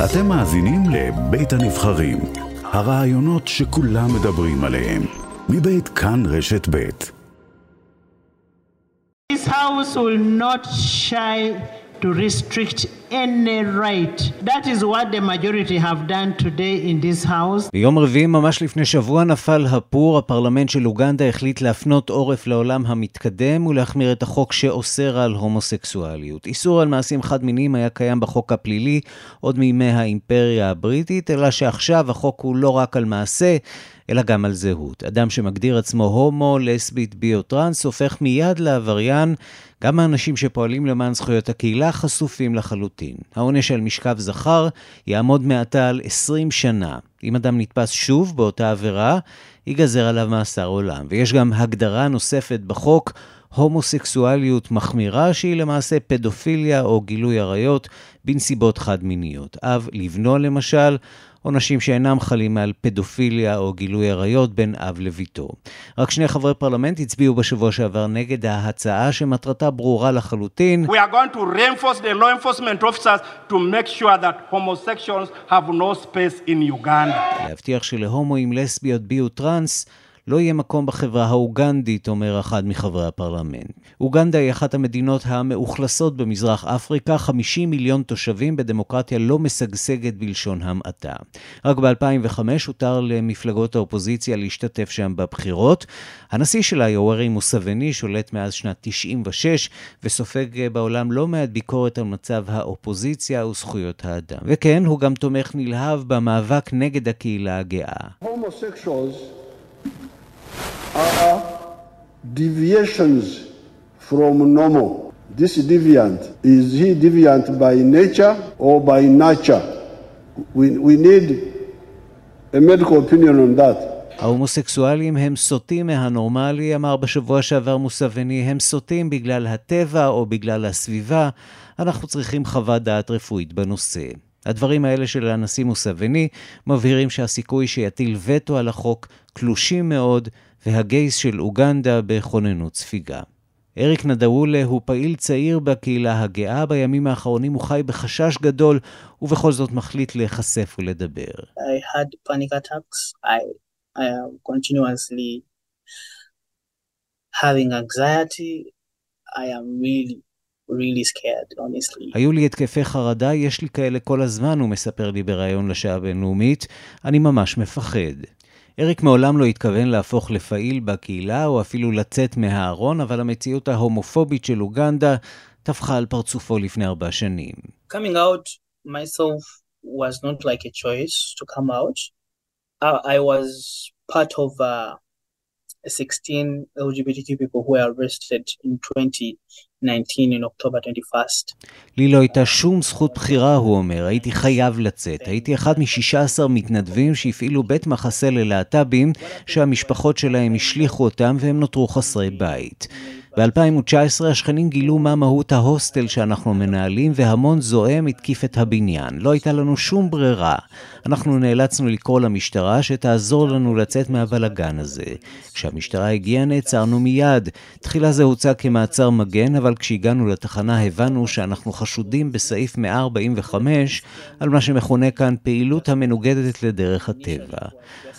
אתם מאזינים לבית הנבחרים, הרעיונות שכולם מדברים עליהם, מבית כאן רשת בית. This house will not shy to restrict any right. That is what the majority have done today in this house. ביום רביעי, ממש לפני שבוע, נפל הפור. הפרלמנט של אוגנדה החליט להפנות עורף לעולם המתקדם ולהחמיר את החוק שאוסר על הומוסקסואליות. איסור על מעשים חד-מיניים היה קיים בחוק הפלילי עוד מימי האימפריה הבריטית, אלא שעכשיו החוק הוא לא רק על מעשה, אלא גם על זהות. אדם שמגדיר עצמו הומו, לסבית, בי או טרנס, הופך מיד לעבריין. גם האנשים שפועלים למען זכויות הקהילה חשופים לחלוטין. העונש על משכב זכר יעמוד מעתה על 20 שנה. אם אדם נתפס שוב באותה עבירה, ייגזר עליו מאסר עולם. ויש גם הגדרה נוספת בחוק, הומוסקסואליות מחמירה, שהיא למעשה פדופיליה או גילוי עריות בנסיבות חד-מיניות. אב לבנו למשל, עונשים שאינם חלים על פדופיליה או גילוי עריות בין אב לביתו. רק שני חברי פרלמנט הצביעו בשבוע שעבר נגד ההצעה שמטרתה ברורה לחלוטין. We are going to reinforce the law enforcement officers to make sure that homosexuals have no space in Uganda. להבטיח שלהומואים, לסביות, בי וטרנס לא יהיה מקום בחברה האוגנדית, אומר אחד מחברי הפרלמנט. אוגנדה היא אחת המדינות המאוכלסות במזרח אפריקה, 50 מיליון תושבים בדמוקרטיה לא משגשגת בלשון המעטה. רק ב-2005 הותר למפלגות האופוזיציה להשתתף שם בבחירות. הנשיא שלה, יוארי מוסבני, שולט מאז שנת 96, וסופג בעולם לא מעט ביקורת על מצב האופוזיציה וזכויות האדם. וכן, הוא גם תומך נלהב במאבק נגד הקהילה הגאה. Are deviations from normal. This deviant, is he deviant by nature or by nurture? We, we need a medical opinion on that. ההומוסקסואלים הם סוטים מהנורמלי, אמר בשבוע שעבר מוסבני, הם סוטים בגלל הטבע או בגלל הסביבה. אנחנו צריכים חוות דעת רפואית בנושא. הדברים האלה של הנשיא מוסבני מבהירים שהסיכוי שיטיל וטו על החוק קלושים מאוד, והגייס של אוגנדה בכוננות ספיגה. אריק נדאולה הוא פעיל צעיר בקהילה הגאה, בימים האחרונים הוא חי בחשש גדול, ובכל זאת מחליט להיחשף ולדבר. I had panic attacks. I, I am continuously having anxiety. I am really, really scared, honestly. היו לי התקפי חרדה, יש לי כאלה כל הזמן, הוא מספר לי בריאיון לשעה הבינלאומית. אני ממש מפחד. אריק מעולם לא התכוון להפוך לפעיל בקהילה או אפילו לצאת מהארון, אבל המציאות ההומופובית של אוגנדה טפחה על פרצופו לפני ארבע שנים. Coming out myself was not like a choice to come out. I, I was part of uh, 16 LGBTQ people who were arrested in 2019 in October 21st. לי לא הייתה שום זכות בחירה, הוא אומר, הייתי חייב לצאת. הייתי אחד מ-16 מתנדבים שהפעילו בית מחסה ללהט"בים, שהמשפחות שלהם השליכו אותם והם נותרו חסרי בית. ב-2019 השכנים גילו מה מהות ההוסטל שאנחנו מנהלים, והמון זועם התקיף את הבניין. לא הייתה לנו שום ברירה. אנחנו נאלצנו לקרוא למשטרה שתעזור לנו לצאת מהבלגן הזה. כשהמשטרה הגיעה נעצרנו מיד. תחילה זה הוצג כמעצר מגן, אבל כשהגענו לתחנה הבנו שאנחנו חשודים בסעיף 145 על מה שמכונה כאן פעילות המנוגדת לדרך הטבע.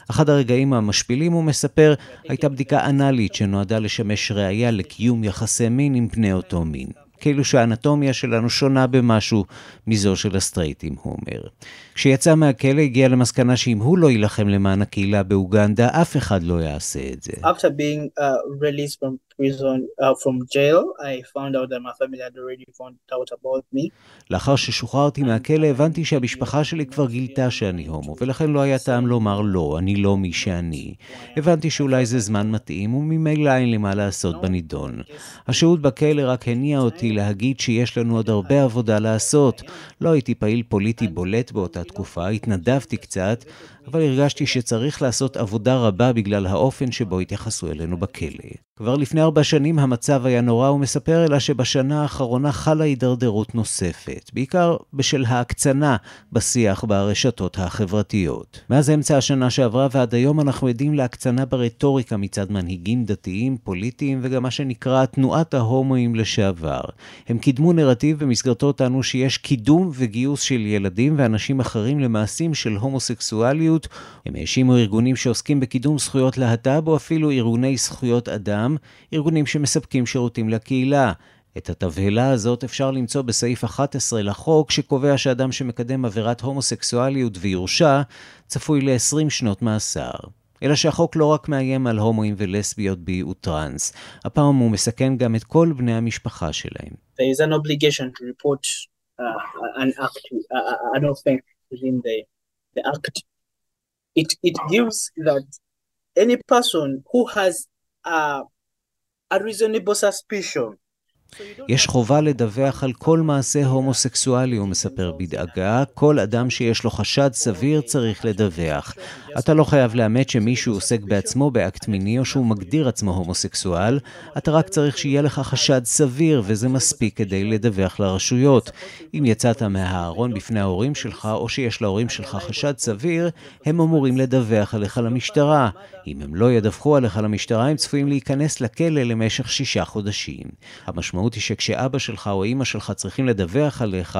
אחד הרגעים המשפילים, הוא מספר, הייתה בדיקה אנאלית שנועדה לשמש ראייה לקיום יחסי מין עם בני אותו מין. כאילו שהאנטומיה שלנו שונה במשהו מזו של הסטרייטים, הוא אומר. כשיצא מהכלא הגיע למסקנה שאם הוא לא יילחם למען הקהילה באוגנדה, אף אחד לא יעשה את זה. After being uh, released from prison, uh, from jail, I found out that my family had already found out about me. לאחר ששוחררתי מהכלא הבנתי שהמשפחה שלי כבר גילתה שאני הומו, ולכן לא היה טעם לומר לא, אני לא מי שאני. הבנתי שאולי זה זמן מתאים, וממילא אין לי מה לעשות בנידון. השהות בכלא רק הניע אותי להגיד שיש לנו עוד הרבה עבודה לעשות. לא הייתי פעיל פוליטי בולט באותה תקופה, התנדבתי קצת, אבל הרגשתי שצריך לעשות עבודה רבה בגלל האופן שבו התייחסו אלינו בכלא. כבר לפני ארבע שנים המצב היה נורא, הוא מספר אלא שבשנה האחרונה חלה הידרדרות נוספת, בעיקר בשל ההקצנה בשיח ברשתות החברתיות. מאז אמצע השנה שעברה ועד היום אנחנו עדים להקצנה ברטוריקה מצד מנהיגים דתיים, פוליטיים וגם מה שנקרא תנועת ההומואים לשעבר. הם קידמו נרטיב במסגרתו טענו שיש קידום וגיוס של ילדים ואנשים אחרים למעשים של הומוסקסואליות. הם האשימו ארגונים שעוסקים בקידום זכויות להט"ב או אפילו ארגוני זכויות אדם, ארגונים שמספקים שירותים לקהילה. את התבהלה הזאת אפשר למצוא בסעיף 11 לחוק, שקובע שאדם שמקדם עבירת הומוסקסואליות ויורשע, צפוי ל-20 שנות מאסר. אלא שהחוק לא רק מאיים על הומואים ולסביות בי וטראנס, הפעם הוא מסכן גם את כל בני המשפחה שלהם. There is an uh, act, uh, act. It, it gives that any person who has a, a reasonable suspicion יש חובה לדווח על כל מעשה הומוסקסואלי, הוא מספר בדאגה. כל אדם שיש לו חשד סביר צריך לדווח. אתה לא חייב לאמת שמישהו עוסק בעצמו באקט מיני או שהוא מגדיר עצמו הומוסקסואל, אתה רק צריך שיהיה לך חשד סביר, וזה מספיק כדי לדווח לרשויות. אם יצאת מהארון בפני ההורים שלך, או שיש להורים שלך חשד סביר, הם אמורים לדווח עליך למשטרה. אם הם לא ידווחו עליך למשטרה, הם צפויים להיכנס לכלא למשך שישה חודשים. המשמעות המשמעות היא שכשאבא שלך או אימא שלך צריכים לדווח עליך,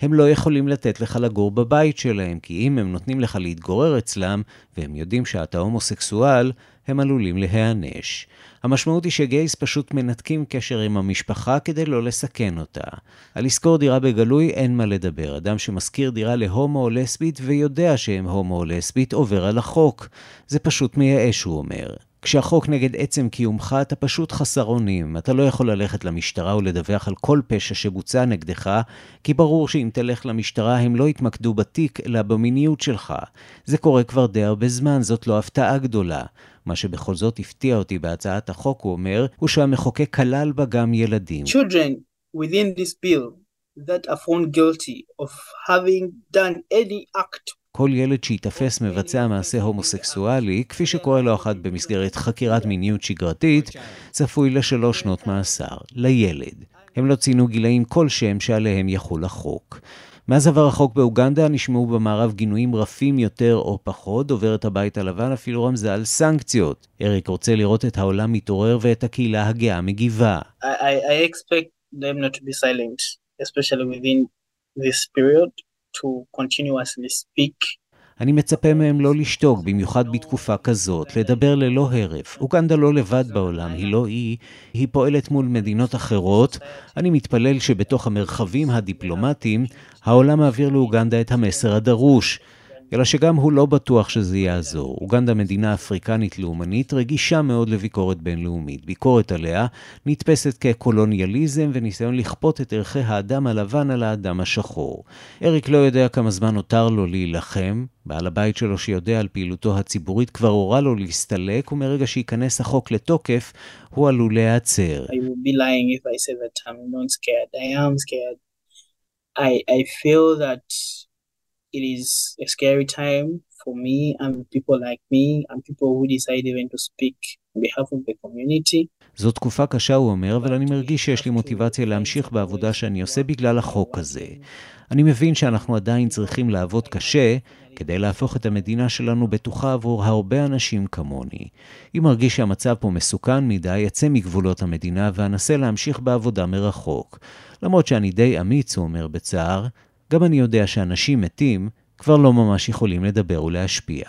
הם לא יכולים לתת לך לגור בבית שלהם, כי אם הם נותנים לך להתגורר אצלם, והם יודעים שאתה הומוסקסואל, הם עלולים להיענש. המשמעות היא שגייס פשוט מנתקים קשר עם המשפחה כדי לא לסכן אותה. על לשכור דירה בגלוי אין מה לדבר. אדם שמשכיר דירה להומו או לסבית ויודע שהם הומו או לסבית עובר על החוק. זה פשוט מייאש, הוא אומר. כשהחוק נגד עצם קיומך, אתה פשוט חסר אונים. אתה לא יכול ללכת למשטרה ולדווח על כל פשע שבוצע נגדך, כי ברור שאם תלך למשטרה הם לא יתמקדו בתיק, אלא במיניות שלך. זה קורה כבר די הרבה זמן, זאת לא הפתעה גדולה. מה שבכל זאת הפתיע אותי בהצעת החוק, הוא אומר, הוא שהמחוקק כלל בה גם ילדים. Children within this bill that are found guilty of having done any act כל ילד שייתפס מבצע מעשה הומוסקסואלי, כפי שקורה לא אחת במסגרת חקירת מיניות שגרתית, צפוי לשלוש שנות מאסר, לילד. הם לא ציינו גילאים כלשהם שעליהם יחול החוק. מאז עבר החוק באוגנדה נשמעו במערב גינויים רפים יותר או פחות, דוברת הבית הלבן אפילו רמזה על סנקציות. אריק רוצה לראות את העולם מתעורר ואת הקהילה הגאה מגיבה. I, I period. To continuously speak. אני מצפה מהם לא לשתוק, במיוחד בתקופה כזאת, לדבר ללא הרף. אוגנדה לא לבד בעולם, היא לא אי, היא פועלת מול מדינות אחרות. אני מתפלל שבתוך המרחבים הדיפלומטיים, העולם מעביר לאוגנדה את המסר הדרוש. אלא שגם הוא לא בטוח שזה יעזור. אוגנדה מדינה אפריקנית לאומנית, רגישה מאוד לביקורת בינלאומית. ביקורת עליה נתפסת כקולוניאליזם וניסיון לכפות את ערכי האדם הלבן על האדם השחור. אריק לא יודע כמה זמן נותר לו להילחם. בעל הבית שלו שיודע על פעילותו הציבורית כבר הורה לו להסתלק, ומרגע שייכנס החוק לתוקף, הוא עלול להיעצר. I, I feel that it is a scary time for me and people like me and people who decide even to speak on behalf of the community. זו תקופה קשה, הוא אומר, אבל אני מרגיש שיש לי מוטיבציה להמשיך בעבודה שאני עושה בגלל החוק הזה. אני מבין שאנחנו עדיין צריכים לעבוד קשה כדי להפוך את המדינה שלנו בטוחה עבור הרבה אנשים כמוני. אם מרגיש שהמצב פה מסוכן מדי, אצא מגבולות המדינה ואנסה להמשיך בעבודה מרחוק. למרות שאני די אמיץ, הוא אומר בצער, גם אני יודע שאנשים מתים כבר לא ממש יכולים לדבר ולהשפיע.